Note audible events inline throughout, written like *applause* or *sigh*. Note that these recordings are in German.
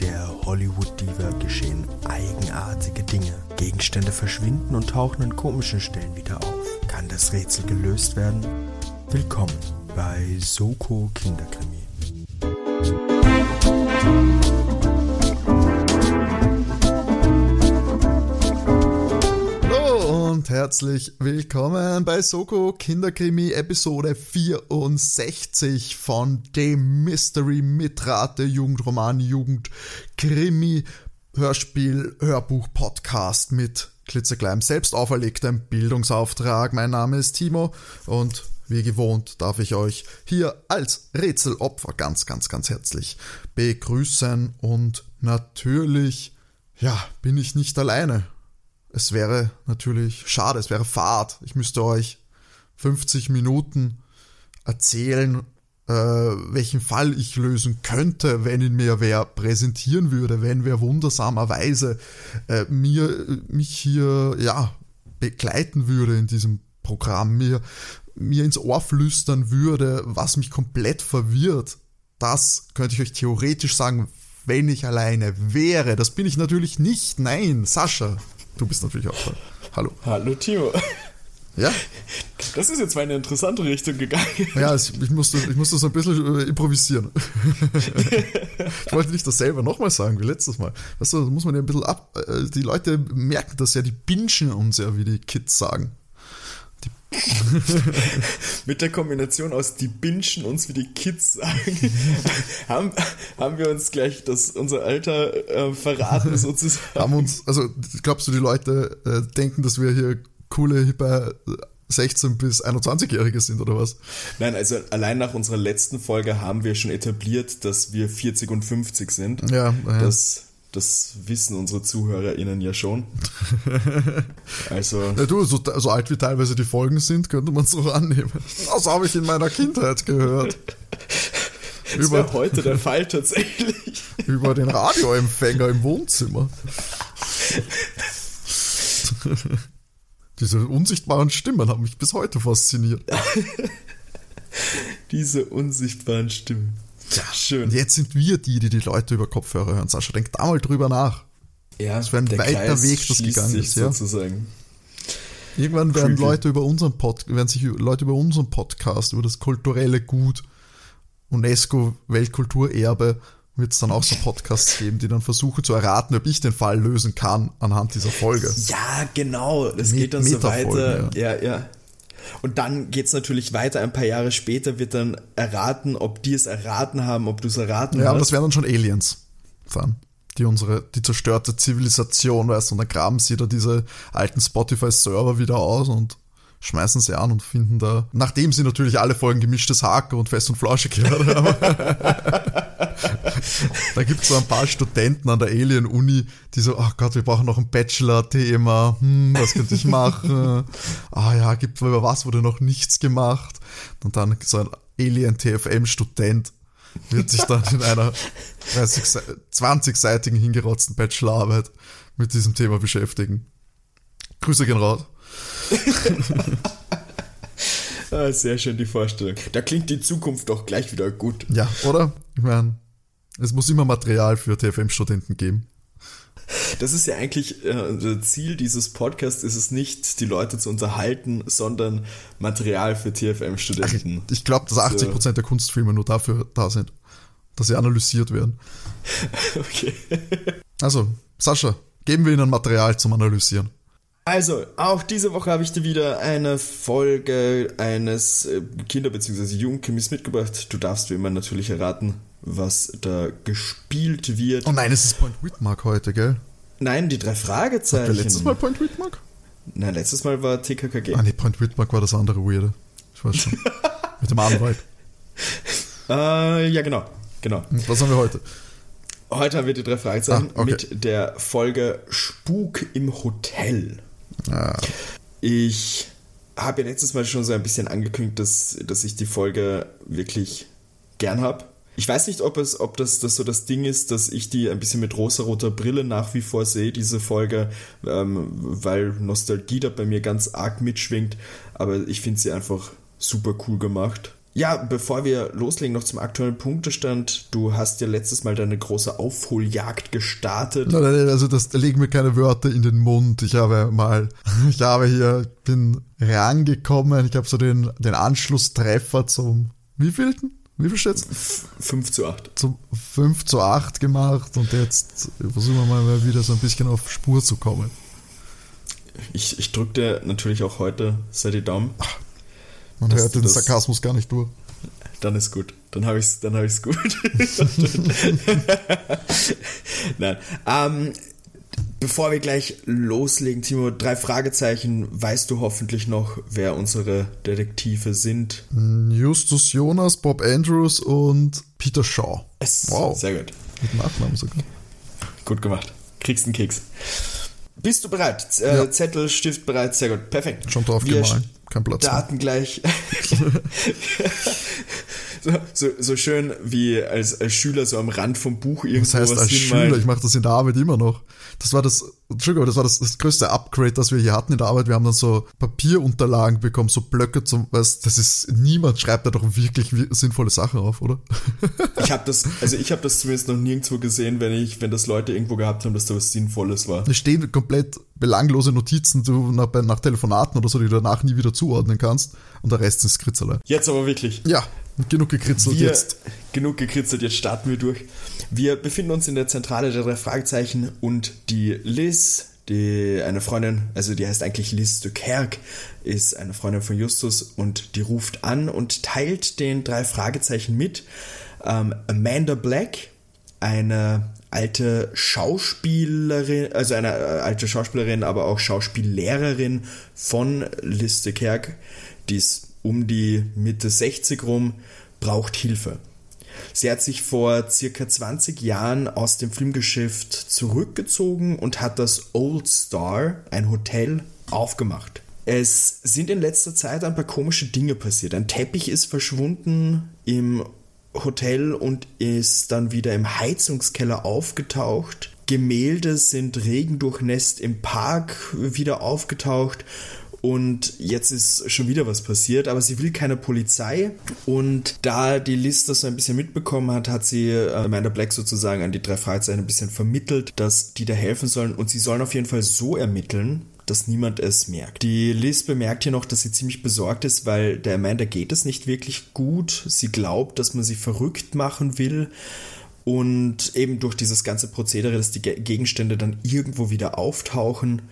der Hollywood-Diva geschehen eigenartige Dinge. Gegenstände verschwinden und tauchen an komischen Stellen wieder auf. Kann das Rätsel gelöst werden? Willkommen bei Soko Kinderkrimi. Herzlich willkommen bei Soko Kinderkrimi Episode 64 von dem Mystery Mitrate Jugendroman Jugendkrimi Hörspiel Hörbuch Podcast mit klitzekleinem selbst auferlegtem Bildungsauftrag. Mein Name ist Timo und wie gewohnt darf ich euch hier als Rätselopfer ganz, ganz, ganz herzlich begrüßen und natürlich, ja, bin ich nicht alleine es wäre natürlich schade, es wäre fad. Ich müsste euch 50 Minuten erzählen, äh, welchen Fall ich lösen könnte, wenn ihn mir wer präsentieren würde, wenn wer wundersamerweise äh, mir, mich hier, ja, begleiten würde in diesem Programm, mir, mir ins Ohr flüstern würde, was mich komplett verwirrt. Das könnte ich euch theoretisch sagen, wenn ich alleine wäre. Das bin ich natürlich nicht. Nein, Sascha, Du bist natürlich auch da. Hallo. Hallo Timo. Ja? Das ist jetzt mal eine interessante Richtung gegangen. Ja, ich musste, ich musste so ein bisschen äh, improvisieren. *laughs* ich wollte nicht dasselbe nochmal sagen wie letztes Mal. Weißt du, da muss man ja ein bisschen ab. Äh, die Leute merken das ja, die bingen uns ja, wie die Kids sagen. *laughs* Mit der Kombination aus die Binschen uns wie die Kids sagen, *laughs* haben, haben wir uns gleich das, unser Alter äh, verraten sozusagen. Haben uns, also glaubst du, die Leute äh, denken, dass wir hier coole, hippe 16 bis 21-Jährige sind oder was? Nein, also allein nach unserer letzten Folge haben wir schon etabliert, dass wir 40 und 50 sind. Ja, ja. Das das wissen unsere ZuhörerInnen ja schon. *laughs* Also. Ja, du, so, so, alt wie teilweise die Folgen sind, könnte man es so annehmen. Das habe ich in meiner Kindheit gehört. Das über heute der Fall tatsächlich. Über den Radioempfänger im Wohnzimmer. Diese unsichtbaren Stimmen haben mich bis heute fasziniert. *laughs* Diese unsichtbaren Stimmen. Ja, schön. Jetzt sind wir die, die die Leute über Kopfhörer hören. Sascha, denk da mal drüber nach. Ja, das wäre ein weiter Kreis Weg, das gegangen ist, ja. Sozusagen. Irgendwann werden Leute über unseren Pod, werden sich Leute über unseren Podcast, über das kulturelle Gut, UNESCO Weltkulturerbe, wird es dann auch so Podcasts geben, die dann versuchen zu erraten, ob ich den Fall lösen kann anhand dieser Folge. Ja, genau. Das Met geht dann so weiter. Ja, ja. ja. Und dann geht es natürlich weiter, ein paar Jahre später wird dann erraten, ob die es erraten haben, ob du es erraten ja, hast. Ja, das wären dann schon Aliens dann. Die unsere, die zerstörte Zivilisation, weißt du, und dann graben sie da diese alten Spotify-Server wieder aus und schmeißen sie an und finden da, nachdem sie natürlich alle Folgen gemischtes Haken und fest und flauschig gehört haben. *laughs* da gibt es so ein paar Studenten an der Alien-Uni, die so, ach Gott, wir brauchen noch ein Bachelor-Thema, hm, was könnte ich machen? *laughs* ah ja, gibt über was wurde noch nichts gemacht? Und dann so ein Alien-TFM-Student wird sich dann in einer 20-seitigen hingerotzten Bachelorarbeit mit diesem Thema beschäftigen. Grüße gehen raus. *laughs* ah, sehr schön die Vorstellung. Da klingt die Zukunft doch gleich wieder gut. Ja, oder? Ich meine, es muss immer Material für TFM-Studenten geben. Das ist ja eigentlich äh, Ziel dieses Podcasts, ist es nicht, die Leute zu unterhalten, sondern Material für TFM-Studenten. Ich glaube, dass 80% so. der Kunstfilme nur dafür da sind, dass sie analysiert werden. *laughs* Okay. Also, Sascha, geben wir ihnen Material zum Analysieren. Also, auch diese Woche habe ich dir wieder eine Folge eines äh, Kinder- bzw. Jugendkrimis mitgebracht. Du darfst wie immer natürlich erraten, was da gespielt wird. Oh nein, es ist Point Whitmark heute, gell? Nein, die drei Fragezeichen. War letztes Mal Point Whitmark? Nein, letztes Mal war TKKG. Ah nee, Point Whitmark war das andere Weirde. Ich weiß schon. *laughs* Mit dem Anwalt. äh, ja, genau. genau. Und was haben wir heute? Heute haben wir die drei Fragezeichen ah, okay. mit der Folge Spuk im Hotel. Ah. Ich habe ja letztes Mal schon so ein bisschen angekündigt, dass, dass ich die Folge wirklich gern habe. Ich weiß nicht, ob es, ob das, das so das Ding ist, dass ich die ein bisschen mit rosa-roter Brille nach wie vor sehe, diese Folge, ähm, weil Nostalgie da bei mir ganz arg mitschwingt. Aber ich finde sie einfach super cool gemacht. Ja, bevor wir loslegen, noch zum aktuellen Punktestand. Du hast ja letztes Mal deine große Aufholjagd gestartet. Nein, nein, also das da legen mir keine Wörter in den Mund. Ich habe mal, *laughs* ich habe hier, bin rangekommen. Ich habe so den, den Anschlusstreffer zum wievielten? Wie viel steht's? 5 zu 8. Zum 5 zu 8 gemacht und jetzt versuchen wir mal wieder so ein bisschen auf Spur zu kommen. Ich, ich drücke dir natürlich auch heute sehr die Daumen. Man Dass hört den das- Sarkasmus gar nicht durch. Dann ist gut. Dann habe ich's, dann habe ich's gut. *laughs* Nein. Ähm, bevor wir gleich loslegen, Timo, drei Fragezeichen. Weißt du hoffentlich noch, wer unsere Detektive sind? Justus Jonas, Bob Andrews und Peter Shaw. Es, Wow. Sehr gut. Mit Nachnamen sogar. Gut gemacht. Kriegst einen Keks. Bist du bereit? Z- Äh, Ja. Zettel, Stift bereit? Sehr gut. Perfekt. Schon drauf Wir gemahlen. Kein Platz mehr. starten gleich. *laughs* so, so, so schön wie als, als Schüler so am Rand vom Buch irgendwo Das heißt, als. Schüler, ich mache das in der Arbeit immer noch. Das war das, Entschuldigung, das war das, das größte Upgrade, das wir hier hatten in der Arbeit. Wir haben dann so Papierunterlagen bekommen, so Blöcke zum, weißt, das ist, niemand schreibt da doch wirklich wi- sinnvolle Sachen auf, oder? Ich habe das, also ich habe das zumindest noch nirgendwo gesehen, wenn ich, wenn das Leute irgendwo gehabt haben, dass da was Sinnvolles war. Da stehen komplett belanglose Notizen du, nach, nach Telefonaten oder so, die du danach nie wieder zuordnen kannst. Und der Rest ist Kritzerlei. Jetzt aber wirklich. Ja, genug gekritzelt Wir, jetzt. genug gekritzelt, jetzt starten wir durch. Wir befinden uns in der Zentrale der drei Fragezeichen und die Liz, die eine Freundin, also die heißt eigentlich Liz de Kerk, ist eine Freundin von Justus und die ruft an und teilt den drei Fragezeichen mit. Ähm, Amanda Black, eine alte Schauspielerin, also eine äh, alte Schauspielerin, aber auch Schauspiellehrerin von Liz de Kerk, die ist um die Mitte 60 rum, braucht Hilfe. Sie hat sich vor circa 20 Jahren aus dem Filmgeschäft zurückgezogen und hat das Old Star, ein Hotel, aufgemacht. Es sind in letzter Zeit ein paar komische Dinge passiert. Ein Teppich ist verschwunden im Hotel und ist dann wieder im Heizungskeller aufgetaucht. Gemälde sind regendurchnässt im Park wieder aufgetaucht und jetzt ist schon wieder was passiert, aber sie will keine Polizei. Und da die Liz das so ein bisschen mitbekommen hat, hat sie äh, Amanda Black sozusagen an die drei Fragezeichen ein bisschen vermittelt, dass die da helfen sollen. Und sie sollen auf jeden Fall so ermitteln, dass niemand es merkt. Die Liz bemerkt hier noch, dass sie ziemlich besorgt ist, weil der Amanda geht es nicht wirklich gut. Sie glaubt, dass man sie verrückt machen will. Und eben durch dieses ganze Prozedere, dass die Ge- Gegenstände dann irgendwo wieder auftauchen.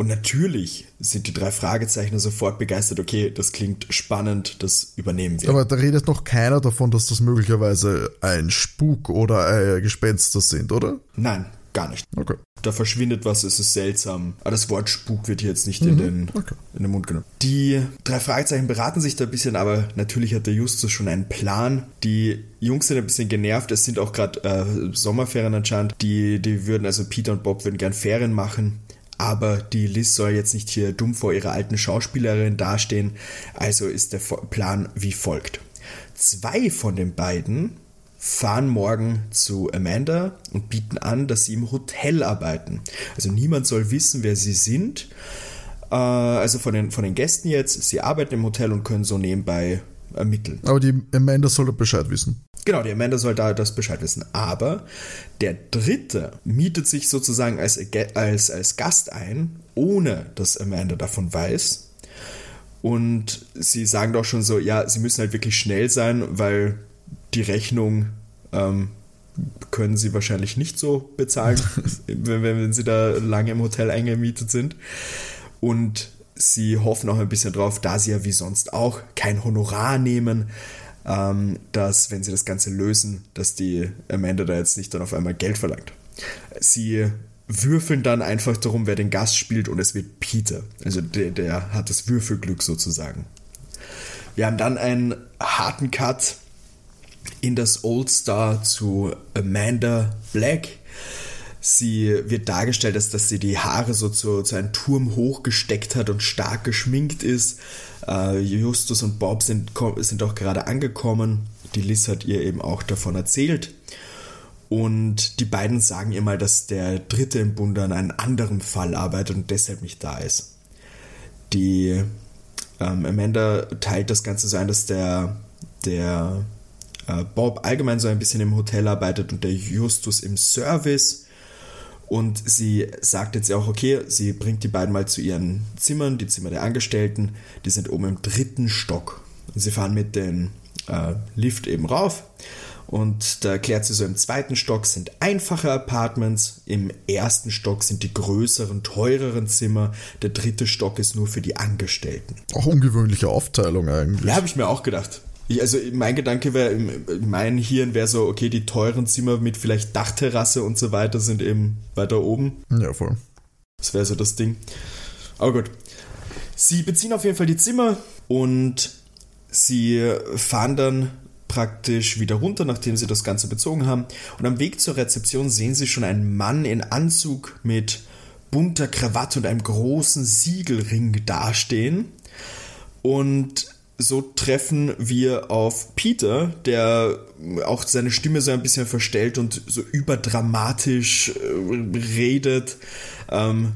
Und natürlich sind die drei Fragezeichen sofort begeistert. Okay, das klingt spannend, das übernehmen wir. Aber da redet noch keiner davon, dass das möglicherweise ein Spuk oder äh, Gespenster sind, oder? Nein, gar nicht. Okay. Da verschwindet was, es ist seltsam. Aber das Wort Spuk wird hier jetzt nicht in, den, okay. in den Mund genommen. Die drei Fragezeichen beraten sich da ein bisschen, aber natürlich hat der Justus schon einen Plan. Die Jungs sind ein bisschen genervt, es sind auch gerade äh, Sommerferien anscheinend. Die, die würden, also Peter und Bob würden gern Ferien machen. Aber die Liz soll jetzt nicht hier dumm vor ihrer alten Schauspielerin dastehen. Also ist der Plan wie folgt. Zwei von den beiden fahren morgen zu Amanda und bieten an, dass sie im Hotel arbeiten. Also niemand soll wissen, wer sie sind. Äh, also von den, von den Gästen jetzt. Sie arbeiten im Hotel und können so nebenbei ermitteln. Aber die Amanda soll Bescheid wissen. Genau, die Amanda soll da das Bescheid wissen. Aber der Dritte mietet sich sozusagen als, als, als Gast ein, ohne dass Amanda davon weiß. Und sie sagen doch schon so, ja, sie müssen halt wirklich schnell sein, weil die Rechnung ähm, können sie wahrscheinlich nicht so bezahlen, *laughs* wenn, wenn sie da lange im Hotel eingemietet sind. Und sie hoffen auch ein bisschen drauf, da sie ja wie sonst auch kein Honorar nehmen, ähm, dass, wenn sie das Ganze lösen, dass die Amanda da jetzt nicht dann auf einmal Geld verlangt. Sie würfeln dann einfach darum, wer den Gast spielt und es wird Peter. Also der, der hat das Würfelglück sozusagen. Wir haben dann einen harten Cut in das Old Star zu Amanda Black. Sie wird dargestellt, als dass sie die Haare so zu, zu einem Turm hochgesteckt hat und stark geschminkt ist. Äh, Justus und Bob sind, sind auch gerade angekommen. Die Liz hat ihr eben auch davon erzählt. Und die beiden sagen ihr mal, dass der Dritte im Bunde an einem anderen Fall arbeitet und deshalb nicht da ist. Die ähm, Amanda teilt das Ganze so ein, dass der der äh, Bob allgemein so ein bisschen im Hotel arbeitet und der Justus im Service. Und sie sagt jetzt ja auch, okay, sie bringt die beiden mal zu ihren Zimmern, die Zimmer der Angestellten. Die sind oben im dritten Stock. Sie fahren mit dem äh, Lift eben rauf. Und da erklärt sie so, im zweiten Stock sind einfache Apartments, im ersten Stock sind die größeren, teureren Zimmer, der dritte Stock ist nur für die Angestellten. Auch ungewöhnliche Aufteilung eigentlich. Ja, habe ich mir auch gedacht. Ich, also mein Gedanke wäre, mein Hirn wäre so, okay, die teuren Zimmer mit vielleicht Dachterrasse und so weiter sind eben weiter oben. Ja, voll. Das wäre so das Ding. Aber gut. Sie beziehen auf jeden Fall die Zimmer und sie fahren dann praktisch wieder runter, nachdem sie das Ganze bezogen haben. Und am Weg zur Rezeption sehen sie schon einen Mann in Anzug mit bunter Krawatte und einem großen Siegelring dastehen. Und so treffen wir auf Peter, der auch seine Stimme so ein bisschen verstellt und so überdramatisch äh, redet. Ähm,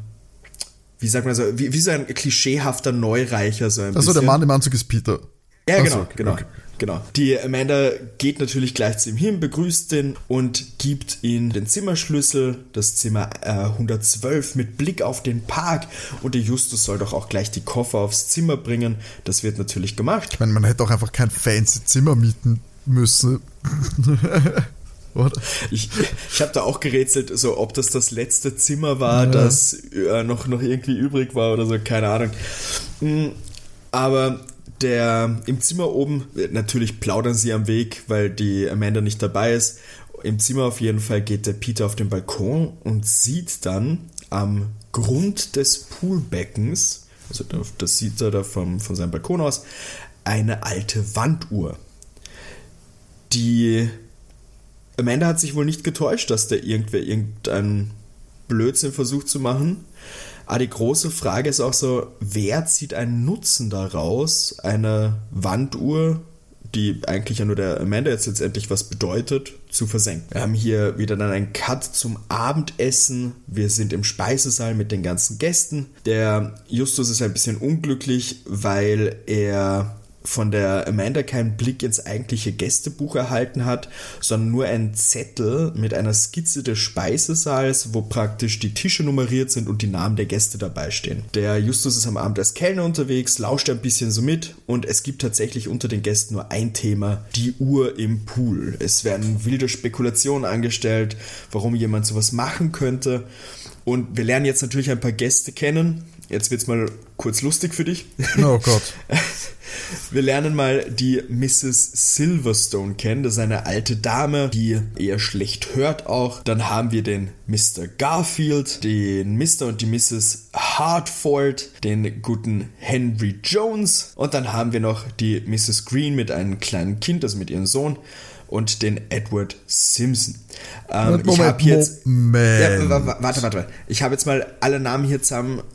wie sagt man so, wie, wie so ein klischeehafter Neureicher. So ein also bisschen. der Mann im Anzug ist Peter. Ja, Ach genau, okay, genau. okay. Genau. Die Amanda geht natürlich gleich zu ihm hin, begrüßt ihn und gibt ihm den Zimmerschlüssel, das Zimmer äh, 112 mit Blick auf den Park. Und der Justus soll doch auch gleich die Koffer aufs Zimmer bringen. Das wird natürlich gemacht. Ich meine, man hätte auch einfach kein fancy Zimmer mieten müssen. *laughs* Oder? Ich, ich habe da auch gerätselt, so ob das das letzte Zimmer war, Ja. das äh, noch, noch irgendwie übrig war oder so, keine Ahnung. Mm, Aber der im Zimmer oben, äh, natürlich plaudern sie am Weg, weil die Amanda nicht dabei ist. Im Zimmer auf jeden Fall geht der Peter auf den Balkon und sieht dann am Grund des Poolbeckens, also da- das sieht er da vom, von seinem Balkon aus, eine alte Wanduhr. Die Amanda hat sich wohl nicht getäuscht, dass der irgendwer irgendeinen Blödsinn versucht zu machen. Aber die große Frage ist auch so, wer zieht einen Nutzen daraus, eine Wanduhr, die eigentlich ja nur der Amanda jetzt letztendlich was bedeutet, zu versenken. Wir haben hier wieder dann einen Cut zum Abendessen. Wir sind im Speisesaal mit den ganzen Gästen. Der Justus ist ein bisschen unglücklich, weil er von der Amanda keinen Blick ins eigentliche Gästebuch erhalten hat, sondern nur einen Zettel mit einer Skizze des Speisesaals, wo praktisch die Tische nummeriert sind und die Namen der Gäste dabei stehen. Der Justus ist am Abend als Kellner unterwegs, lauscht ein bisschen so mit und es gibt tatsächlich unter den Gästen nur ein Thema, die Uhr im Pool. Es werden wilde Spekulationen angestellt, warum jemand sowas machen könnte. Und wir lernen jetzt natürlich ein paar Gäste kennen. Jetzt wird's mal kurz lustig für dich. Oh Gott. *laughs* Wir lernen mal die Mrs. Silverstone kennen. Das ist eine alte Dame, die eher schlecht hört auch. Dann haben wir den Mr. Garfield, den Mr. und die Mrs. Hartford, den guten Henry Jones. Und dann haben wir noch die Mrs. Green mit einem kleinen Kind, also mit ihrem Sohn. Und den Edward Simpson. Ähm, ich habe jetzt. Moment. Ja, wa- wa- warte, warte. Ich habe jetzt mal alle Namen hier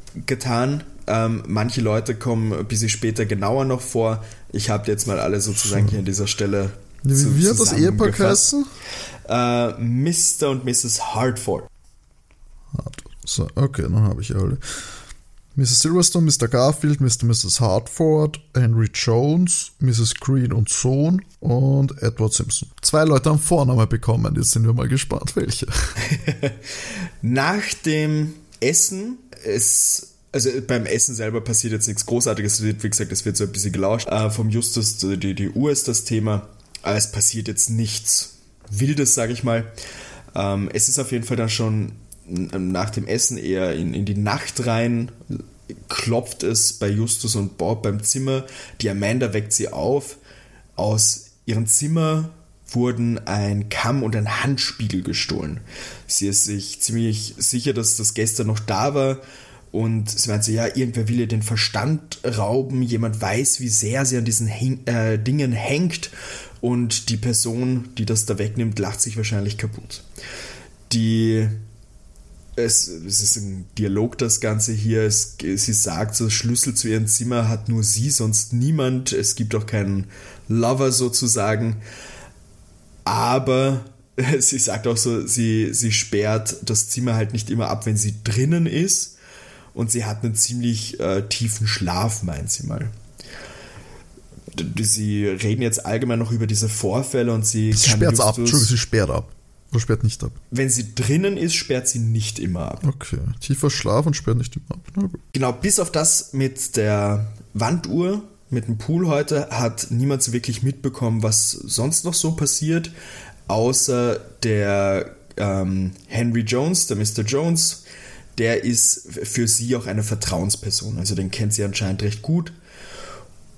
zusammengetan. Ähm, manche Leute kommen ein bisschen später genauer noch vor. Ich habe jetzt mal alle sozusagen hier an dieser Stelle. Wie, hat das Ehepaar geheißen? Äh, Mr. und Mrs. Hartford. So, okay, dann habe ich alle. Mrs. Silverstone, Mr. Garfield, Mr. und Mrs. Hartford, Henry Jones, Mrs. Green und Sohn und Edward Simpson. Zwei Leute haben Vorname bekommen, jetzt sind wir mal gespannt, welche. *laughs* Nach dem Essen, es, also beim Essen selber passiert jetzt nichts Großartiges. Wie gesagt, es wird so ein bisschen gelauscht. Äh, vom Justus, die, die Uhr ist das Thema. Aber es passiert jetzt nichts Wildes, sage ich mal. Ähm, es ist auf jeden Fall dann schon nach dem Essen eher in, in die Nacht rein. Klopft es bei Justus und Bob beim Zimmer. Die Amanda weckt sie auf. Aus ihrem Zimmer wurden ein Kamm und ein Handspiegel gestohlen. Sie ist sich ziemlich sicher, dass das gestern noch da war. Und sie meint so, ja, irgendwer will ihr den Verstand rauben. Jemand weiß, wie sehr sie an diesen Hin äh, Dingen hängt. Und die Person, die das da wegnimmt, lacht sich wahrscheinlich kaputt. Die es, es ist ein Dialog, das Ganze hier. Es, sie sagt, so Schlüssel zu ihrem Zimmer hat nur sie, sonst niemand. Es gibt auch keinen Lover sozusagen. Aber *laughs* sie sagt auch so, sie, sie sperrt das Zimmer halt nicht immer ab, wenn sie drinnen ist. Und sie hat einen ziemlich äh, tiefen Schlaf, meint sie mal. sie reden jetzt allgemein noch über diese Vorfälle und sie. Sie sperrt ab, Entschuldigung, sie sperrt ab. Oder sperrt nicht ab? Wenn sie drinnen ist, sperrt sie nicht immer ab. Okay. Tiefer Schlaf und sperrt nicht immer ab. Genau, bis auf das mit der Wanduhr, mit dem Pool heute, hat niemand wirklich mitbekommen, was sonst noch so passiert, außer der ähm, Henry Jones, der Mr. Jones, der ist für sie auch eine Vertrauensperson. Also den kennt sie anscheinend recht gut.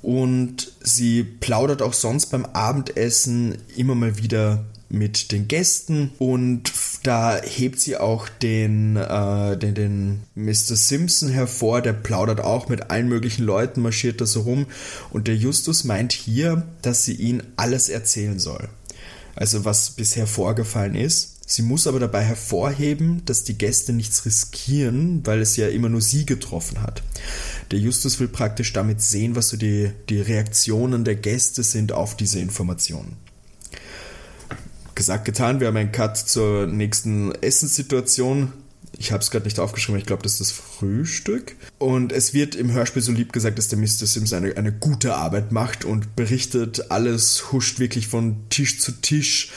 Und sie plaudert auch sonst beim Abendessen immer mal wieder mit den Gästen und da hebt sie auch den, äh, den, den Mr. Simpson hervor, der plaudert auch mit allen möglichen Leuten, marschiert da so rum und der Justus meint hier, dass sie ihn alles erzählen soll. Also was bisher vorgefallen ist. Sie muss aber dabei hervorheben, dass die Gäste nichts riskieren, weil es ja immer nur sie getroffen hat. Der Justus will praktisch damit sehen, was so die, die Reaktionen der Gäste sind auf diese Informationen gesagt, getan. Wir haben einen Cut zur nächsten Essenssituation. Ich habe es gerade nicht aufgeschrieben, ich glaube, das ist das Frühstück. Und es wird im Hörspiel so lieb gesagt, dass der Mr. Sims eine, eine gute Arbeit macht und berichtet, alles huscht wirklich von Tisch zu Tisch,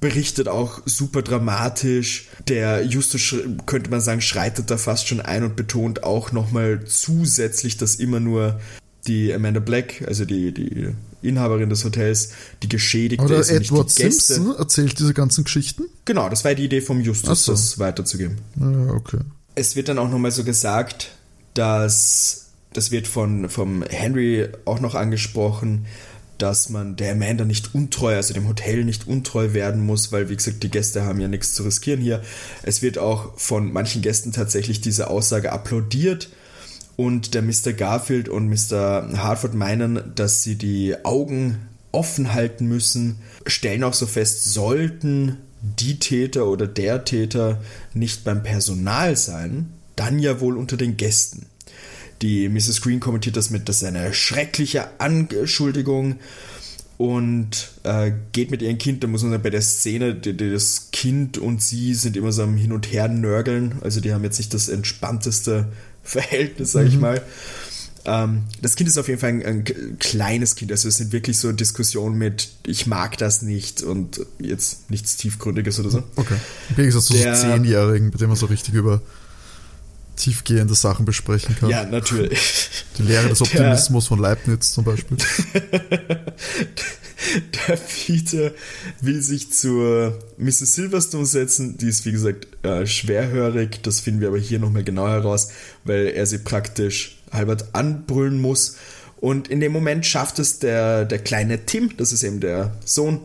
berichtet auch super dramatisch. Der Justus, könnte man sagen, schreitet da fast schon ein und betont auch nochmal zusätzlich, dass immer nur die Amanda Black, also die, die Inhaberin des Hotels, die geschädigt Oder ist. Edward Simpson erzählt diese ganzen Geschichten? Genau, das war die Idee vom Justus, so. das weiterzugeben. Ja, okay. Es wird dann auch nochmal so gesagt, dass, das wird von, vom Henry auch noch angesprochen, dass man der Amanda nicht untreu, also dem Hotel nicht untreu werden muss, weil wie gesagt, die Gäste haben ja nichts zu riskieren hier. Es wird auch von manchen Gästen tatsächlich diese Aussage applaudiert und der Mr. Garfield und Mr. Hartford meinen, dass sie die Augen offen halten müssen, stellen auch so fest, sollten die Täter oder der Täter nicht beim Personal sein, dann ja wohl unter den Gästen. Die Mrs. Green kommentiert das mit, das ist eine schreckliche Anschuldigung und äh, geht mit ihrem Kind, da muss man sagen, bei der Szene, die, die, das Kind und sie sind immer so am Hin und Her nörgeln, also die haben jetzt nicht das entspannteste Verhältnis, sag ich mhm. mal. Ähm, das Kind ist auf jeden Fall ein, ein, kleines Kind, also es sind wirklich so Diskussionen mit, ich mag das nicht und jetzt nichts Tiefgründiges oder so. Okay. Im Gegensatz zu so Zehnjährigen, mit dem man so richtig über tiefgehende Sachen besprechen kann. Ja, natürlich. Die Lehre des Optimismus der, von Leibniz zum Beispiel. *laughs* der Peter will sich zur Mrs. Silverstone setzen. Die ist, wie gesagt, äh, schwerhörig. Das finden wir aber hier nochmal genau heraus, weil er sie praktisch halbert anbrüllen muss. Und in dem Moment schafft es der, der kleine Tim, das ist eben der Sohn,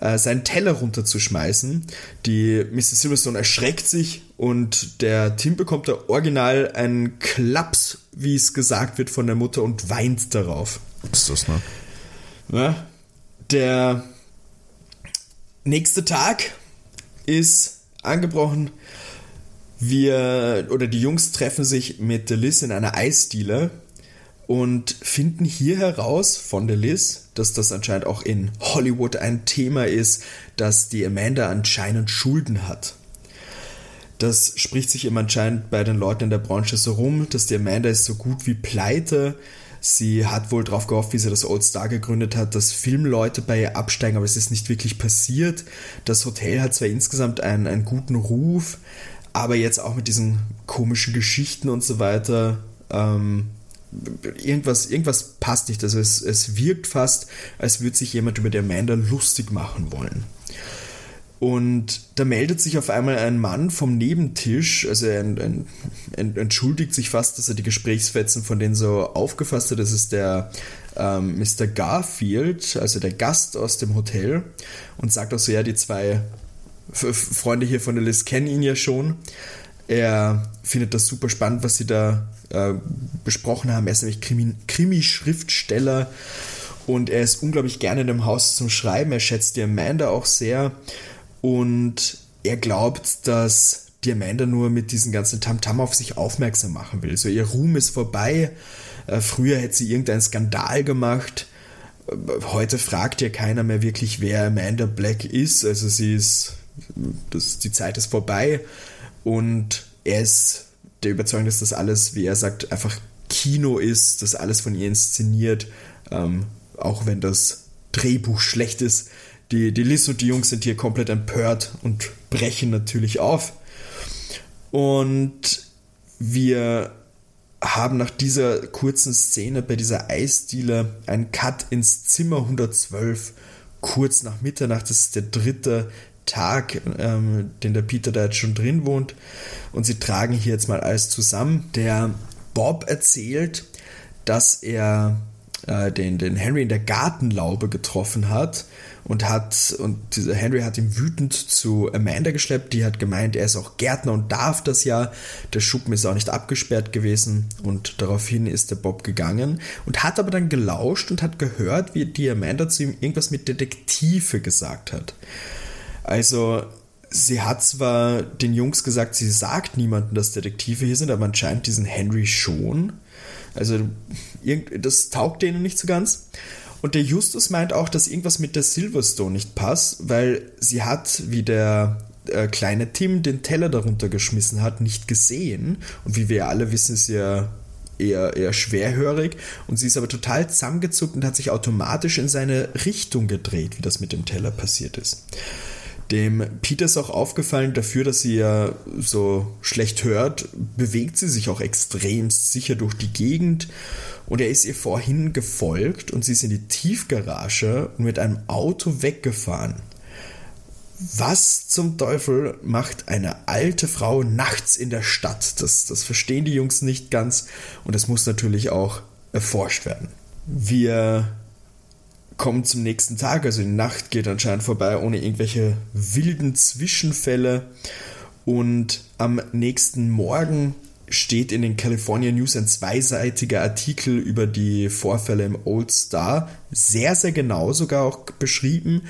äh, seinen Teller runterzuschmeißen. Die Mrs. Silverstone erschreckt sich und der Tim bekommt da original einen Klaps, wie es gesagt wird von der Mutter und weint darauf. Was ist das, ne? Ja, der nächste Tag ist angebrochen. Wir oder die Jungs treffen sich mit Liz in einer Eisdiele und finden hier heraus von der Liz, dass das anscheinend auch in Hollywood ein Thema ist, dass die Amanda anscheinend Schulden hat. Das spricht sich eben anscheinend bei den Leuten in der Branche so rum, dass die Amanda ist so gut wie pleite Sie hat wohl darauf gehofft, wie sie das Old Star gegründet hat, dass Filmleute bei ihr absteigen, aber es ist nicht wirklich passiert. Das Hotel hat zwar insgesamt einen, einen guten Ruf, aber jetzt auch mit diesen komischen Geschichten und so weiter, ähm, irgendwas, irgendwas passt nicht. Also es, es wirkt fast, als würde sich jemand über die Amanda lustig machen wollen. Und da meldet sich auf einmal ein Mann vom Nebentisch, also er entschuldigt sich fast, dass er die Gesprächsfetzen von denen so aufgefasst hat. Das ist der ähm, Mr. Garfield, also der Gast aus dem Hotel, und sagt auch so: Ja, die zwei Freunde hier von der Liz kennen ihn ja schon. Er findet das super spannend, was sie da äh, besprochen haben. Er ist nämlich Krimi-Schriftsteller und er ist unglaublich gerne in dem Haus zum Schreiben. Er schätzt die Amanda auch sehr und er glaubt, dass die Amanda nur mit diesem ganzen Tamtam -Tam auf sich aufmerksam machen will. So ihr Ruhm ist vorbei. Äh, früher hätte sie irgendeinen Skandal gemacht. Äh, heute fragt ja keiner mehr wirklich, wer Amanda Black ist. Also sie ist, das, die Zeit ist vorbei. Und er ist der Überzeugung, dass das alles, wie er sagt, einfach Kino ist, dass alles von ihr inszeniert. Ähm, auch wenn das Drehbuch schlecht ist. Die, die Liz und die Jungs sind hier komplett empört und brechen natürlich auf. Und wir haben nach dieser kurzen Szene bei dieser Eisdiele einen Cut ins Zimmer 112, kurz nach Mitternacht. Das ist der dritte Tag, ähm, den der Peter da jetzt schon drin wohnt. Und sie tragen hier jetzt mal alles zusammen. Der Bob erzählt, dass er äh, den, den Henry in der Gartenlaube getroffen hat und hat und dieser Henry hat ihn wütend zu Amanda geschleppt. Die hat gemeint, er ist auch Gärtner und darf das ja. Der Schuppen ist auch nicht abgesperrt gewesen und daraufhin ist der Bob gegangen und hat aber dann gelauscht und hat gehört, wie die Amanda zu ihm irgendwas mit Detektive gesagt hat. Also sie hat zwar den Jungs gesagt, sie sagt niemandem, dass Detektive hier sind, aber anscheinend diesen Henry schon. Also das taugt denen nicht so ganz. Und der Justus meint auch, dass irgendwas mit der Silverstone nicht passt, weil sie hat, wie der äh, kleine Tim den Teller darunter geschmissen hat, nicht gesehen. Und wie wir alle wissen, ist ja eher, eher schwerhörig. Und sie ist aber total zusammengezuckt und hat sich automatisch in seine Richtung gedreht, wie das mit dem Teller passiert ist. Dem Peter ist auch aufgefallen, dafür, dass sie ja so schlecht hört, bewegt sie sich auch extrem sicher durch die Gegend. Und er ist ihr vorhin gefolgt und sie ist in die Tiefgarage und mit einem Auto weggefahren. Was zum Teufel macht eine alte Frau nachts in der Stadt? Das, das verstehen die Jungs nicht ganz und das muss natürlich auch erforscht werden. Wir kommt zum nächsten Tag, also die Nacht geht anscheinend vorbei ohne irgendwelche wilden Zwischenfälle. Und am nächsten Morgen steht in den California News ein zweiseitiger Artikel über die Vorfälle im Old Star. Sehr, sehr genau sogar auch beschrieben.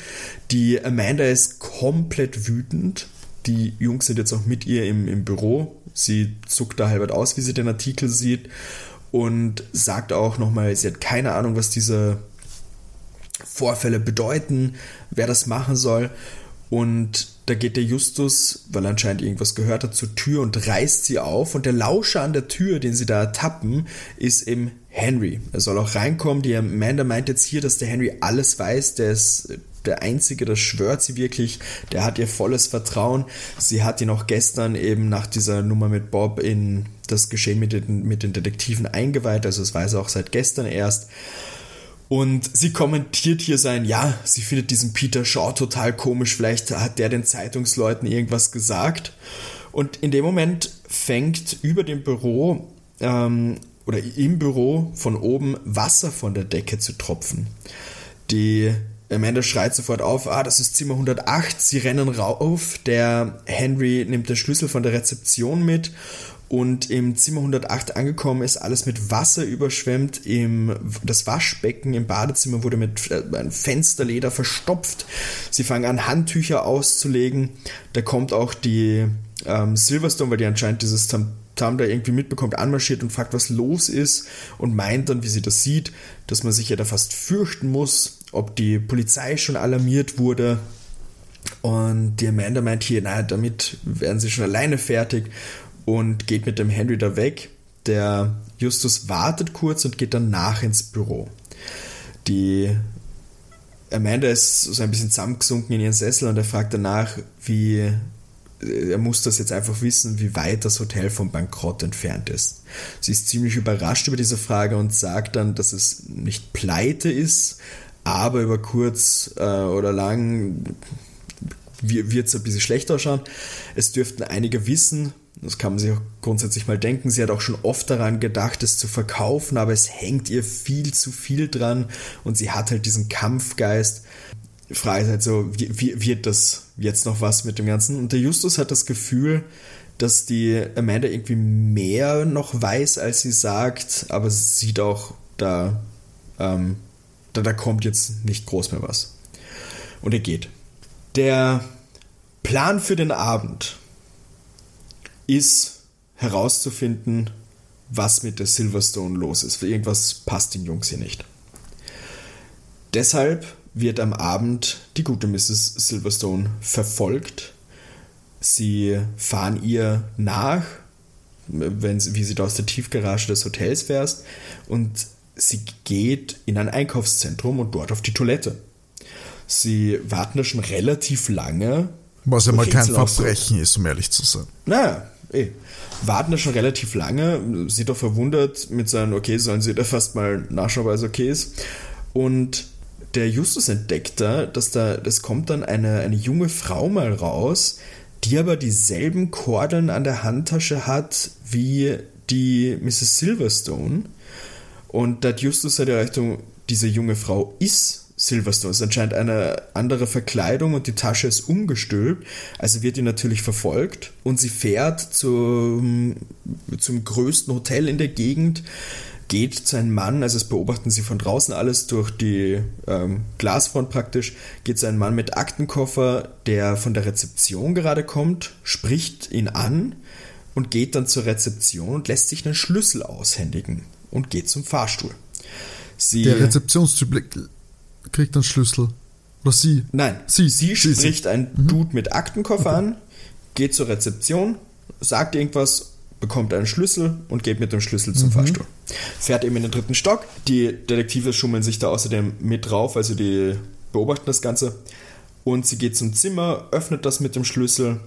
Die Amanda ist komplett wütend. Die Jungs sind jetzt auch mit ihr im, im Büro. Sie zuckt da halbert aus, wie sie den Artikel sieht. Und sagt auch nochmal, sie hat keine Ahnung, was dieser Vorfälle bedeuten, wer das machen soll. Und da geht der Justus, weil er anscheinend irgendwas gehört hat, zur Tür und reißt sie auf. Und der Lauscher an der Tür, den sie da ertappen, ist eben Henry. Er soll auch reinkommen. Die Amanda meint jetzt hier, dass der Henry alles weiß. Der ist der Einzige, das schwört sie wirklich. Der hat ihr volles Vertrauen. Sie hat ihn auch gestern eben nach dieser Nummer mit Bob in das Geschehen mit den, mit den Detektiven eingeweiht. Also das weiß er auch seit gestern erst. Und sie kommentiert hier sein, ja, sie findet diesen Peter Shaw total komisch, vielleicht hat der den Zeitungsleuten irgendwas gesagt. Und in dem Moment fängt über dem Büro ähm, oder im Büro von oben Wasser von der Decke zu tropfen. Die Amanda schreit sofort auf, ah, das ist Zimmer 108, sie rennen rauf, der Henry nimmt den Schlüssel von der Rezeption mit und im Zimmer 108 angekommen ist alles mit Wasser überschwemmt. Im, das Waschbecken im Badezimmer wurde mit äh, Fensterleder verstopft. Sie fangen an, Handtücher auszulegen. Da kommt auch die ähm, Silverstone, weil die anscheinend dieses Tam da irgendwie mitbekommt, anmarschiert und fragt, was los ist und meint dann, wie sie das sieht, dass man sich ja da fast fürchten muss, ob die Polizei schon alarmiert wurde. Und die Amanda meint hier, naja, damit werden sie schon alleine fertig und geht mit dem Henry da weg. Der Justus wartet kurz und geht dann nach ins Büro. Die Amanda ist so ein bisschen zusammengesunken in ihren Sessel und er fragt danach, wie er muss das jetzt einfach wissen, wie weit das Hotel vom Bankrott entfernt ist. Sie ist ziemlich überrascht über diese Frage und sagt dann, dass es nicht pleite ist, aber über kurz äh, oder lang wird es ein bisschen schlecht ausschauen. Es dürften einige wissen, das kann man sich auch grundsätzlich mal denken. Sie hat auch schon oft daran gedacht, es zu verkaufen, aber es hängt ihr viel zu viel dran und sie hat halt diesen Kampfgeist. Die Frage ist halt so, wie, wie, wird das jetzt noch was mit dem Ganzen? Und der Justus hat das Gefühl, dass die Amanda irgendwie mehr noch weiß, als sie sagt, aber sie sieht auch, da, ähm, da, da kommt jetzt nicht groß mehr was. Und er geht. Der Plan für den Abend ist herauszufinden, was mit der Silverstone los ist. Für irgendwas passt den Jungs hier nicht. Deshalb wird am Abend die gute Mrs. Silverstone verfolgt. Sie fahren ihr nach, wenn sie, wie sie da aus der Tiefgarage des Hotels fährst. Und sie geht in ein Einkaufszentrum und dort auf die Toilette. Sie warten da schon relativ lange. Was ja mal kein Verbrechen ist, um ehrlich zu sein. Naja, eh. Warten da schon relativ lange. Sie doch verwundert mit seinen, okay, sollen sie da fast mal nachschauen, weil es okay ist. Und der Justus entdeckt da, dass da, das kommt dann eine, eine junge Frau mal raus, die aber dieselben Kordeln an der Handtasche hat wie die Mrs. Silverstone. Und da hat Justus halt die Richtung, diese junge Frau ist Silverstone. Es ist anscheinend eine andere Verkleidung und die Tasche ist umgestülpt. Also wird die natürlich verfolgt und sie fährt zum, zum größten Hotel in der Gegend, geht zu einem Mann, also es beobachten sie von draußen alles durch die ähm, Glasfront praktisch, geht zu einem Mann mit Aktenkoffer, der von der Rezeption gerade kommt, spricht ihn an und geht dann zur Rezeption und lässt sich einen Schlüssel aushändigen und geht zum Fahrstuhl. Sie, der Rezeptionstyp kriegt einen Schlüssel. Oder sie? Nein, sie, sie, sie spricht sie. einen mhm. Dude mit Aktenkoffer okay. an, geht zur Rezeption, sagt irgendwas, bekommt einen Schlüssel und geht mit dem Schlüssel zum mhm. Fahrstuhl. Fährt eben in den dritten Stock. Die Detektive schummeln sich da außerdem mit drauf, also die beobachten das Ganze. Und sie geht zum Zimmer, öffnet das mit dem Schlüssel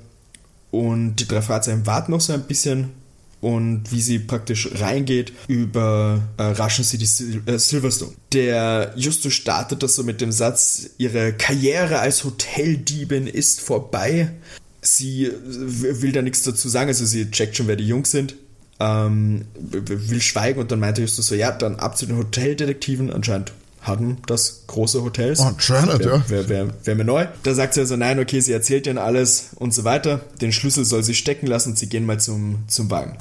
und die drei Fahrzeuge warten noch so ein bisschen und wie sie praktisch reingeht, überraschen sie die Sil äh, Silverstone. Der Justus startet das so mit dem Satz, ihre Karriere als Hoteldiebin ist vorbei. Sie will da nichts dazu sagen, also sie checkt schon, wer die Jungs sind. Ähm, will schweigen und dann meinte Justus so, ja, dann ab zu den Hoteldetektiven. Anscheinend hatten das große Hotels. Anscheinend, ja. Wäre wär, wär mir neu. Da sagt sie also, nein, okay, sie erzählt ihnen alles und so weiter. Den Schlüssel soll sie stecken lassen und sie gehen mal zum, zum Wagen.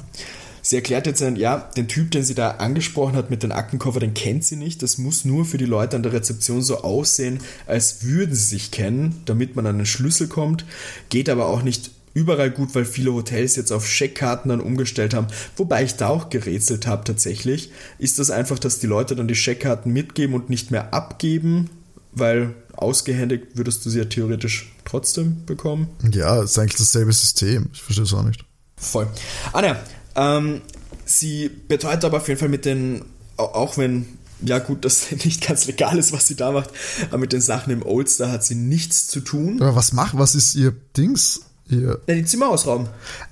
Sie erklärt jetzt, ja, den Typ, den sie da angesprochen hat mit dem Aktenkoffer, den kennt sie nicht. Das muss nur für die Leute an der Rezeption so aussehen, als würden sie sich kennen, damit man an den Schlüssel kommt. Geht aber auch nicht überall gut, weil viele Hotels jetzt auf Scheckkarten dann umgestellt haben. Wobei ich da auch gerätselt habe tatsächlich. Ist das einfach, dass die Leute dann die Scheckkarten mitgeben und nicht mehr abgeben? Weil ausgehändigt würdest du sie ja theoretisch trotzdem bekommen. Ja, ist eigentlich dasselbe System. Ich verstehe es auch nicht. Voll. Ah, ja. Ähm, sie beteuert aber auf jeden Fall mit den, auch wenn ja gut, das *laughs* nicht ganz legal ist, was sie da macht, aber mit den Sachen im Oldster hat sie nichts zu tun. Aber was macht, was ist ihr Dings? Ihr ja, die Zimmer ausrauben.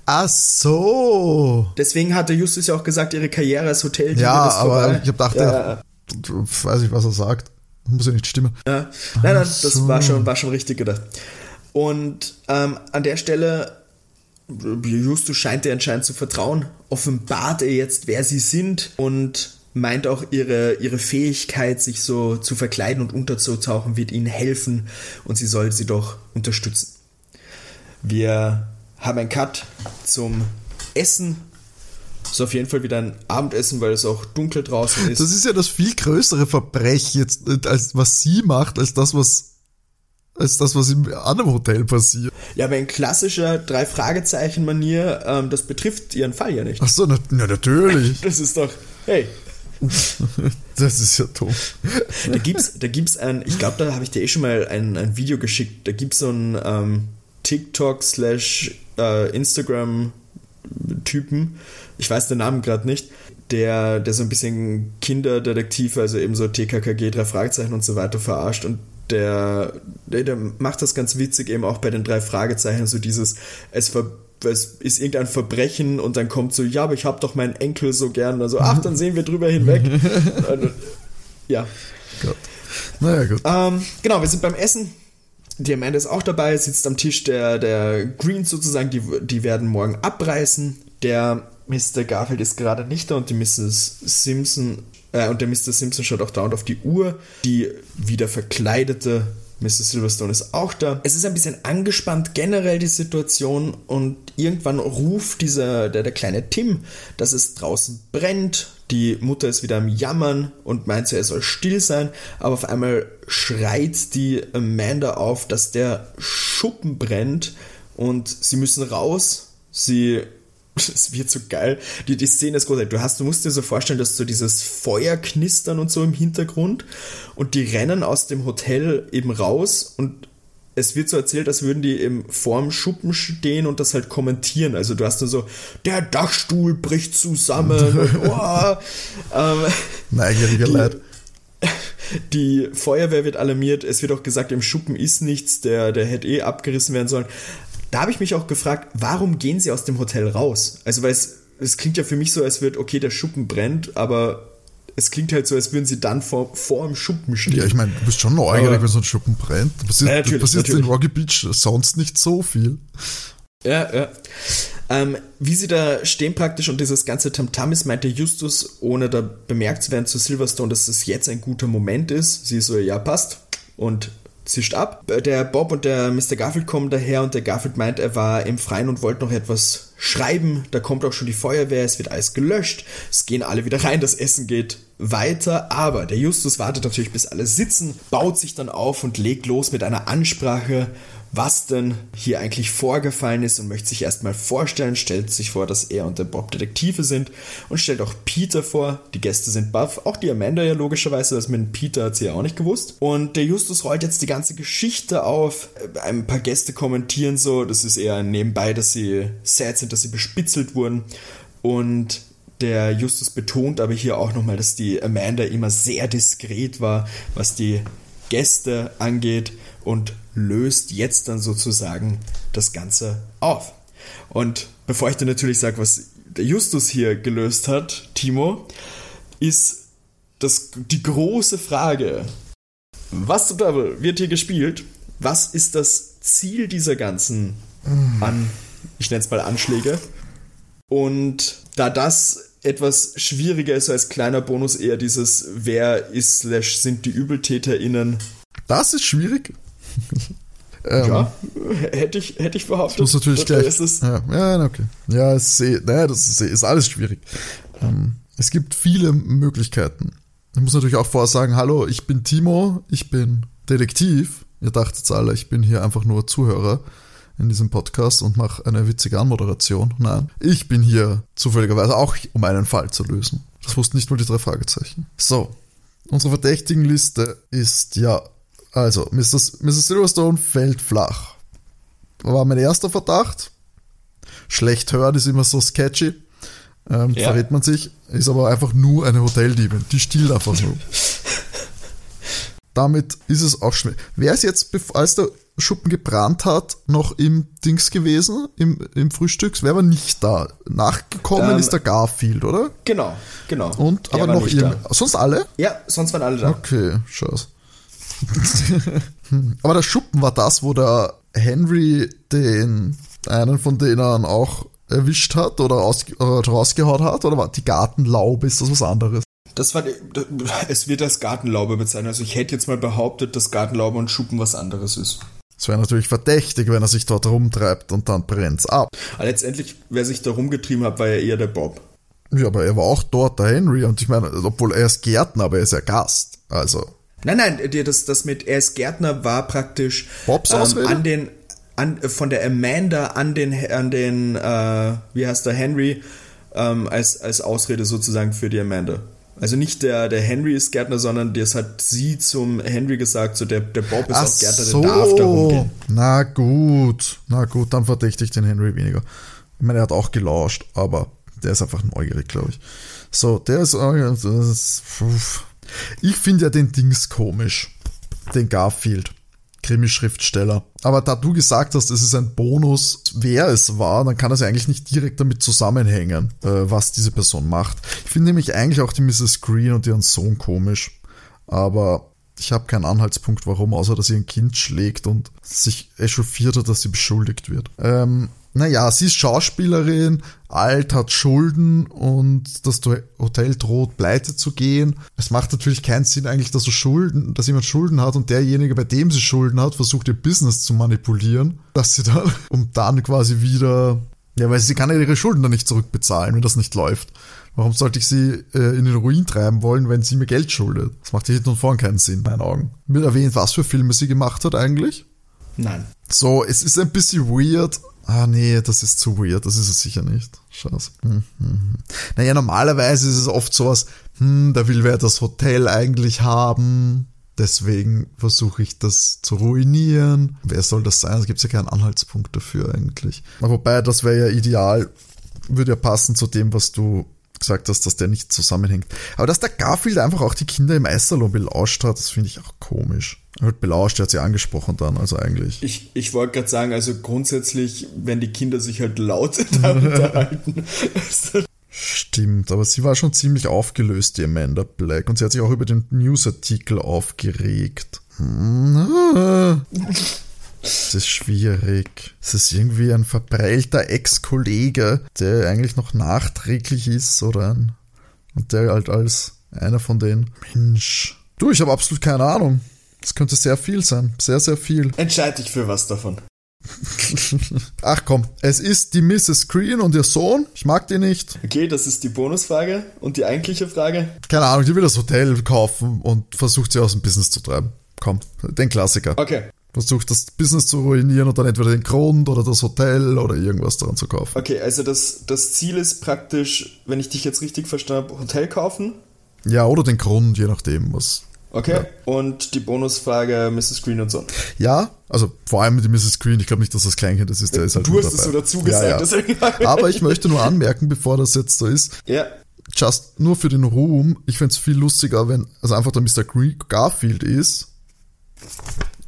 Ach so. Deswegen hatte Justus ja auch gesagt, ihre Karriere als Hotel. Ja, aber vorbei. ich habe gedacht, ja. weiß ich, was er sagt. Muss ja nicht stimmen. Ja. Nein, nein, das so. war, schon, war schon richtig gedacht. Und ähm, an der Stelle, Justus scheint ihr anscheinend zu vertrauen, offenbart er jetzt, wer sie sind und meint auch ihre, ihre Fähigkeit, sich so zu verkleiden und unterzutauchen, wird ihnen helfen und sie soll sie doch unterstützen. Wir haben einen Cut zum Essen. Ist auf jeden Fall wieder ein Abendessen, weil es auch dunkel draußen ist. Das ist ja das viel größere Verbrechen jetzt, äh, als was sie macht, als das, was als das, was im anderen Hotel passiert. Ja, aber in klassischer Drei-Fragezeichen-Manier, ähm, das betrifft ihren Fall ja nicht. Ach so, na, na natürlich. *laughs* das ist doch, hey. *laughs* das ist ja dumm. Da gibt's, da gibt's ein, ich glaube, da habe ich dir eh schon mal ein, ein Video geschickt, da gibt's so ein, ähm, TikTok slash äh, Instagram Typen, ich weiß den Namen gerade nicht, der, der so ein bisschen Kinderdetektiv, also eben so TKKG, drei Fragezeichen und so weiter verarscht und der, der, der macht das ganz witzig eben auch bei den drei Fragezeichen, so dieses, es ver es ist irgendein Verbrechen und dann kommt so, ja, aber ich habe doch meinen Enkel so gern. Also, ach, dann sehen wir drüber hinweg. *laughs* ja. Gott. Naja, gut. Ähm, genau, wir sind beim Essen die Amanda ist auch dabei, sitzt am Tisch der, der Greens sozusagen, die, die werden morgen abreißen. Der Mr. Garfield ist gerade nicht da und die Mrs. Simpson äh, und der Mr. Simpson schaut auch dauernd auf die Uhr. Die wieder verkleidete Mrs. Silverstone ist auch da. Es ist ein bisschen angespannt generell die Situation und irgendwann ruft dieser, der, der kleine Tim, dass es draußen brennt. Die Mutter ist wieder am Jammern und meint er soll still sein, aber auf einmal schreit die Amanda auf, dass der Schuppen brennt und sie müssen raus. Sie es wird so geil. Die, die Szene ist großartig. Du, hast, du musst dir so vorstellen, dass so dieses Feuer knistern und so im Hintergrund und die rennen aus dem Hotel eben raus und es wird so erzählt, als würden die im vorm Schuppen stehen und das halt kommentieren. Also du hast dann so, der Dachstuhl bricht zusammen. und, *laughs* oh, ähm, Neugierige Leid. Die Feuerwehr wird alarmiert, es wird auch gesagt, im Schuppen ist nichts, der, der hätte eh abgerissen werden sollen. Da habe ich mich auch gefragt, warum gehen sie aus dem Hotel raus? Also, weil es, es klingt ja für mich so, als wird, okay, der Schuppen brennt, aber es klingt halt so, als würden sie dann vor, vor dem Schuppen stehen. Ja, ich meine, du bist schon neugierig, wenn so ein Schuppen brennt. Da passiert, ja, natürlich, passiert in Rocky Beach sonst nicht so viel. Ja, ja. Ähm, wie sie da stehen praktisch und dieses ganze Tamtam ist, meinte Justus, ohne da bemerkt zu werden zu Silverstone, dass es jetzt ein guter Moment ist. Sie so, ja, passt. Und zischt ab. Der Bob und der Mr. Garfield kommen daher und der Garfield meint, er war im Freien und wollte noch etwas schreiben. Da kommt auch schon die Feuerwehr, es wird alles gelöscht. Es gehen alle wieder rein, das Essen geht weiter. Aber der Justus wartet natürlich, bis alle sitzen, baut sich dann auf und legt los mit einer Ansprache was denn hier eigentlich vorgefallen ist und möchte sich erstmal vorstellen, stellt sich vor, dass er und der Bob Detektive sind und stellt auch Peter vor. Die Gäste sind Buff, auch die Amanda ja logischerweise, das mit Peter hat sie ja auch nicht gewusst. Und der Justus rollt jetzt die ganze Geschichte auf. Ein paar Gäste kommentieren so, das ist eher nebenbei, dass sie sad sind, dass sie bespitzelt wurden. Und der Justus betont aber hier auch nochmal, dass die Amanda immer sehr diskret war, was die Gäste angeht und löst jetzt dann sozusagen das Ganze auf. Und bevor ich dir natürlich sage, was der Justus hier gelöst hat, Timo, ist das, die große Frage, was zum Teufel wird hier gespielt? Was ist das Ziel dieser ganzen an, ich nenne es mal Anschläge? Und da das etwas schwieriger ist als kleiner Bonus eher dieses, wer ist slash sind die ÜbeltäterInnen. Das ist schwierig. Ähm, ja, hätte ich, hätte ich behauptet. Muss natürlich gleich. Ist es ja, ja, okay. Ja, ist, naja, das ist, ist alles schwierig. Ähm, es gibt viele Möglichkeiten. Ich muss natürlich auch vorher sagen, hallo, ich bin Timo, ich bin Detektiv. Ihr dachtet alle, ich bin hier einfach nur Zuhörer in diesem Podcast und mache eine witzige Anmoderation. Nein, ich bin hier zufälligerweise auch, um einen Fall zu lösen. Das wussten nicht nur die drei Fragezeichen. So, unsere Verdächtigenliste ist ja also, Mr. Mrs. Silverstone fällt flach. War mein erster Verdacht. Schlecht hören ist immer so sketchy. Ähm, ja. Verrät man sich. Ist aber einfach nur eine Hoteldiebin. Die stiehlt einfach nur. *laughs* Damit ist es auch schnell. Wer ist jetzt, als der Schuppen gebrannt hat, noch im Dings gewesen, im, im Frühstücks? Wer war nicht da? Nachgekommen ähm, ist der Garfield, oder? Genau, genau. Und, aber noch irgend, sonst alle? Ja, sonst waren alle da. Okay, scheiße. *laughs* Aber der Schuppen war das, wo der Henry den einen von denen auch erwischt hat oder aus, äh, rausgehauen hat? Oder war die Gartenlaube? Ist das was anderes? Das war, es wird als Gartenlaube bezeichnet. Also ich hätte jetzt mal behauptet, dass Gartenlaube und Schuppen was anderes ist. Es wäre natürlich verdächtig, wenn er sich dort rumtreibt und dann brennt's ab. Aber letztendlich, wer sich da rumgetrieben hat, war ja eher der Bob. Ja, aber er war auch dort, der Henry. Und ich meine, obwohl er ist Gärtner, aber er ist ja Gast. Also. Nein, nein, das, das mit er ist Gärtner war praktisch ähm, an den an, von der Amanda an den an den äh, wie heißt der Henry ähm, als als Ausrede sozusagen für die Amanda. Also nicht der, der Henry ist Gärtner, sondern das hat sie zum Henry gesagt, so der, der Bob ist Ach auch Gärtner, so. der darf da rumgehen. Na gut, na gut, dann verdächtigt den Henry weniger. Ich meine, er hat auch gelauscht, aber der ist einfach neugierig, glaube ich. So, der ist, äh, das ist pf, ich finde ja den Dings komisch. Den Garfield. Krimi-Schriftsteller. Aber da du gesagt hast, es ist ein Bonus, wer es war, dann kann das ja eigentlich nicht direkt damit zusammenhängen, äh, was diese Person macht. Ich finde nämlich eigentlich auch die Mrs. Green und ihren Sohn komisch. Aber ich habe keinen Anhaltspunkt, warum, außer dass sie ein Kind schlägt und sich echauffiert hat, dass sie beschuldigt wird. Ähm, naja, sie ist Schauspielerin, alt, hat Schulden und das Hotel droht pleite zu gehen. Es macht natürlich keinen Sinn eigentlich, dass, so Schulden, dass jemand Schulden hat und derjenige, bei dem sie Schulden hat, versucht ihr Business zu manipulieren, dass sie dann, *laughs* um dann quasi wieder, ja, weil sie kann ja ihre Schulden dann nicht zurückbezahlen, wenn das nicht läuft. Warum sollte ich sie äh, in den Ruin treiben wollen, wenn sie mir Geld schuldet? Das macht hinten und vorn keinen Sinn, in meinen Augen. Wird erwähnt, was für Filme sie gemacht hat eigentlich? Nein. So, es ist ein bisschen weird, Ah, nee, das ist zu weird, das ist es sicher nicht. Scheiße. Hm, hm, hm. Naja, normalerweise ist es oft sowas, hm, da will wer das Hotel eigentlich haben. Deswegen versuche ich das zu ruinieren. Wer soll das sein? Es gibt ja keinen Anhaltspunkt dafür eigentlich. Wobei, das wäre ja ideal, würde ja passen zu dem, was du gesagt hast, dass der nicht zusammenhängt. Aber dass der Garfield einfach auch die Kinder im Eissalon belauscht hat, das finde ich auch komisch. Er wird belauscht, er hat sie angesprochen dann, also eigentlich. Ich, ich wollte gerade sagen, also grundsätzlich, wenn die Kinder sich halt laut *laughs* unterhalten. Stimmt, aber sie war schon ziemlich aufgelöst, die Amanda Black. Und sie hat sich auch über den Newsartikel aufgeregt. Das ist schwierig. Es ist irgendwie ein verpreilter Ex-Kollege, der eigentlich noch nachträglich ist oder ein, und der halt als einer von den Mensch. Du, ich habe absolut keine Ahnung. Es könnte sehr viel sein. Sehr, sehr viel. Entscheide dich für was davon. *laughs* Ach komm, es ist die Mrs. Green und ihr Sohn. Ich mag die nicht. Okay, das ist die Bonusfrage. Und die eigentliche Frage? Keine Ahnung, die will das Hotel kaufen und versucht sie aus dem Business zu treiben. Komm, den Klassiker. Okay. Versucht das Business zu ruinieren und dann entweder den Grund oder das Hotel oder irgendwas daran zu kaufen. Okay, also das, das Ziel ist praktisch, wenn ich dich jetzt richtig verstanden habe, Hotel kaufen. Ja, oder den Grund, je nachdem, was Okay. Ja. Und die Bonusfrage Mrs. Green und so. Ja, also vor allem die Mrs. Green. Ich glaube nicht, dass das Kleinkind das ist. Der ist halt du hast es so dazu gesagt. Ja, ja. *laughs* Aber ich möchte nur anmerken, bevor das jetzt so ist. Ja. Just nur für den Ruhm. Ich fände es viel lustiger, wenn also einfach der Mr. Garfield ist,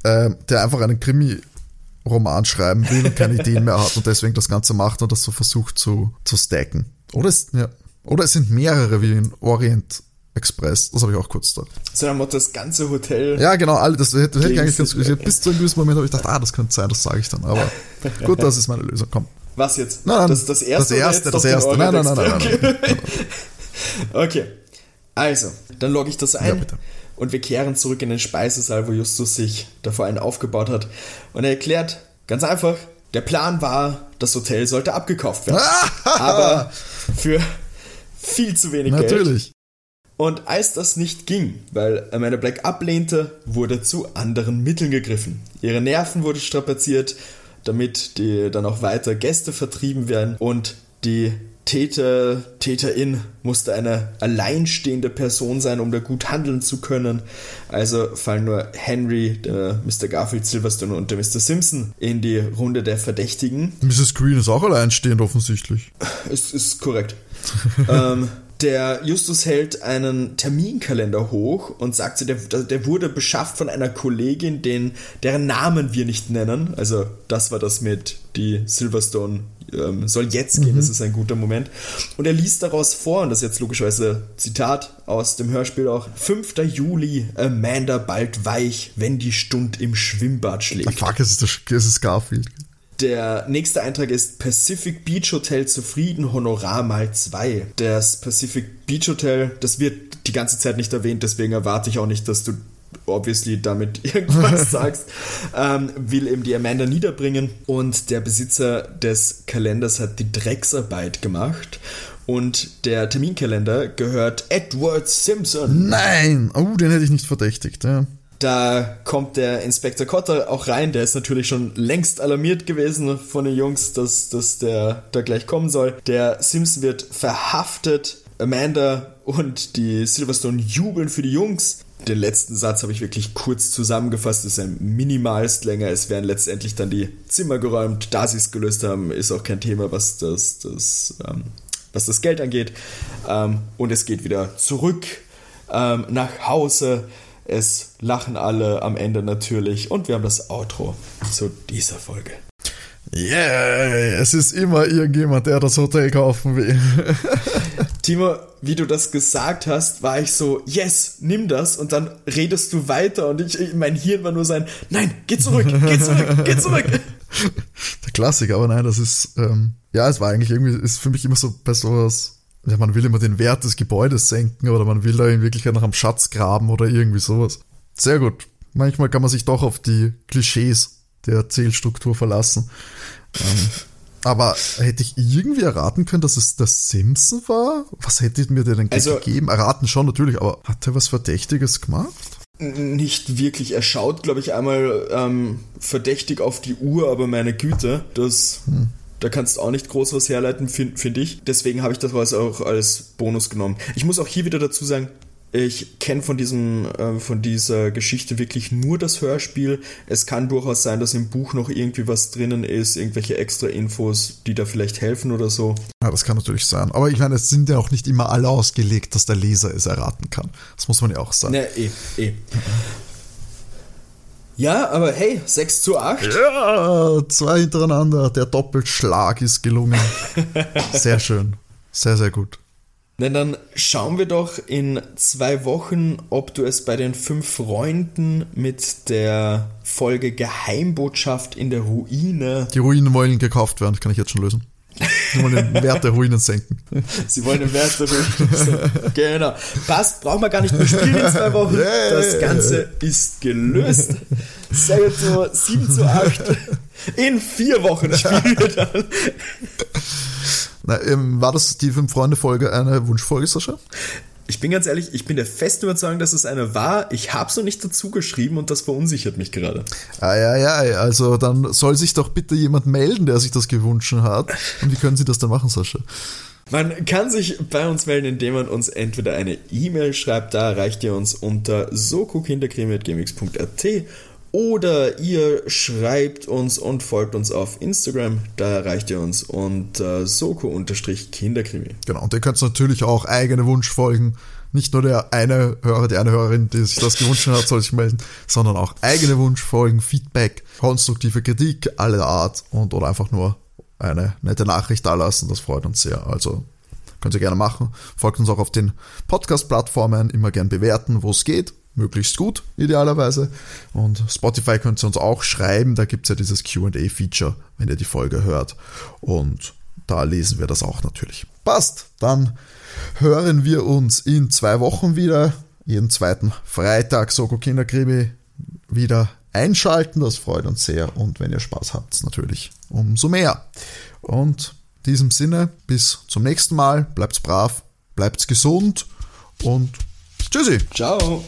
äh, der einfach einen Krimi-Roman schreiben will und keine Ideen mehr hat und deswegen das Ganze macht und das so versucht zu, zu stacken. Oder es, ja. Oder es sind mehrere wie in Orient Express. Das habe ich auch kurz da. So dann Motto das ganze Hotel. Ja, genau, alle, das hätte, hätte ich eigentlich ganz gut. Bis zu einem gewissen Moment habe ich gedacht, ah, das könnte sein, das sage ich dann. Aber *laughs* gut, das ist meine Lösung. Komm. Was jetzt? Nein, nein, das, das erste. Das erste, das erste. Nein, nein, nein, nein, okay. nein, nein, *laughs* Okay. Also, dann logge ich das ein. Ja, und wir kehren zurück in den Speisesaal, wo Justus sich davor einen aufgebaut hat. Und er erklärt ganz einfach, der Plan war, das Hotel sollte abgekauft werden. *laughs* aber für viel zu wenig Natürlich. Geld. Natürlich. Und als das nicht ging, weil Amanda Black ablehnte, wurde zu anderen Mitteln gegriffen. Ihre Nerven wurden strapaziert, damit die dann auch weiter Gäste vertrieben werden und die Täter, Täterin musste eine alleinstehende Person sein, um da gut handeln zu können. Also fallen nur Henry, der Mr. Garfield Silverstone und der Mr. Simpson in die Runde der Verdächtigen. Mrs. Green ist auch alleinstehend offensichtlich. Ist, ist korrekt. *laughs* ähm, der Justus hält einen Terminkalender hoch und sagt, der, der wurde beschafft von einer Kollegin, den, deren Namen wir nicht nennen. Also das war das mit die Silverstone ähm, soll jetzt gehen, mhm. das ist ein guter Moment. Und er liest daraus vor, und das ist jetzt logischerweise Zitat aus dem Hörspiel auch, 5. Juli, Amanda bald weich, wenn die Stund im Schwimmbad schlägt. Ah, fuck, es ist, es ist Garfield. Der nächste Eintrag ist Pacific Beach Hotel zufrieden, Honorar mal zwei. Das Pacific Beach Hotel, das wird die ganze Zeit nicht erwähnt, deswegen erwarte ich auch nicht, dass du obviously damit *laughs* irgendwas sagst, ähm, will eben die Amanda niederbringen und der Besitzer des Kalenders hat die Drecksarbeit gemacht und der Terminkalender gehört Edward Simpson. Nein! Oh, den hätte ich nicht verdächtigt, ja. Da kommt der Inspektor Cotter auch rein, der ist natürlich schon längst alarmiert gewesen von den Jungs, dass, dass der da gleich kommen soll. Der Simpson wird verhaftet, Amanda und die Silverstone jubeln für die Jungs. Den letzten Satz habe ich wirklich kurz zusammengefasst, das ist ein minimalst länger. Es werden letztendlich dann die Zimmer geräumt, da sie es gelöst haben, ist auch kein Thema, was das, das, ähm, was das Geld angeht. Ähm, und es geht wieder zurück ähm, nach Hause. Es lachen alle am Ende natürlich und wir haben das Outro zu dieser Folge. Yeah, es ist immer irgendjemand, der das Hotel kaufen will. *laughs* Timo, wie du das gesagt hast, war ich so, yes, nimm das und dann redest du weiter und ich, mein Hirn war nur sein, nein, geh zurück, geh zurück, geh zurück. *laughs* Der Klassiker, aber nein, das ist, ähm, ja, es war eigentlich irgendwie, ist für mich immer so bei sowas, ja, man will immer den Wert des Gebäudes senken oder man will da in Wirklichkeit nach einem Schatz graben oder irgendwie sowas. Sehr gut. Manchmal kann man sich doch auf die Klischees der Erzählstruktur verlassen. Ähm, aber hätte ich irgendwie erraten können, dass es der Simpson war? Was hätte mir der denn also, gegeben? Erraten schon natürlich, aber hat er was Verdächtiges gemacht? Nicht wirklich. Er schaut, glaube ich, einmal ähm, verdächtig auf die Uhr, aber meine Güte, das. Hm. Da kannst du auch nicht groß was herleiten, finde find ich. Deswegen habe ich das auch als Bonus genommen. Ich muss auch hier wieder dazu sagen, Ich kenne von diesem, äh, von dieser Geschichte wirklich nur das Hörspiel. Es kann durchaus sein, dass im Buch noch irgendwie was drinnen ist, irgendwelche extra Infos, die da vielleicht helfen oder so. Ja, das kann natürlich sein. Aber ich meine, es sind ja auch nicht immer alle ausgelegt, dass der Leser es erraten kann. Das muss man ja auch sagen. Na, eh, eh. Ja, aber hey, 6 zu 8. Ja, zwei hintereinander. Der Doppelschlag ist gelungen. *laughs* Sehr schön. Sehr, sehr gut. Na, dann schauen wir doch in zwei Wochen, ob du es bei den fünf Freunden mit der Folge Geheimbotschaft in der Ruine. Die Ruinen wollen gekauft werden, kann ich jetzt schon lösen. Sie wollen den Wert der Ruinen senken. *laughs* Sie wollen den Wert der Ruinen senken. Genau. Passt, brauchen wir gar nicht mehr spielen in zwei Wochen. Das Ganze ist gelöst. Sehr gut, so 7 zu 8. In vier Wochen spielen wir dann. Na, ähm, war das die Fünf-Freunde-Folge eine Wunschfolge, Sascha? Ich bin ganz ehrlich, ich bin der festen Überzeugung, dass es eine war. Ich habe es noch nicht dazu geschrieben und das verunsichert mich gerade. Ah, ja, ja, also dann soll sich doch bitte jemand melden, der sich das gewünscht hat. Und wie können Sie das dann machen, Sascha? Man kann sich bei uns melden, indem man uns entweder eine E-Mail schreibt, da erreicht ihr uns unter sokokinderkrimi.gmx.at oder ihr schreibt uns und folgt uns auf Instagram, da erreicht ihr uns unter soko-kinderkrimi. Genau, und ihr könnt natürlich auch eigene Wunschfolgen, nicht nur der eine Hörer, die eine Hörerin, die sich das gewünscht hat, soll sich melden, sondern auch eigene Wunschfolgen, Feedback, konstruktive Kritik aller Art und oder einfach nur eine nette Nachricht da lassen, das freut uns sehr. Also könnt ihr gerne machen. Folgt uns auch auf den Podcast-Plattformen, immer gern bewerten, wo es geht möglichst gut, idealerweise. Und Spotify könnt ihr uns auch schreiben, da gibt es ja dieses QA-Feature, wenn ihr die Folge hört. Und da lesen wir das auch natürlich. Passt, dann hören wir uns in zwei Wochen wieder. Jeden zweiten Freitag Soko Kinderkrimi wieder einschalten. Das freut uns sehr. Und wenn ihr Spaß habt, natürlich umso mehr. Und in diesem Sinne, bis zum nächsten Mal. Bleibt brav, bleibt gesund und tschüssi. Ciao.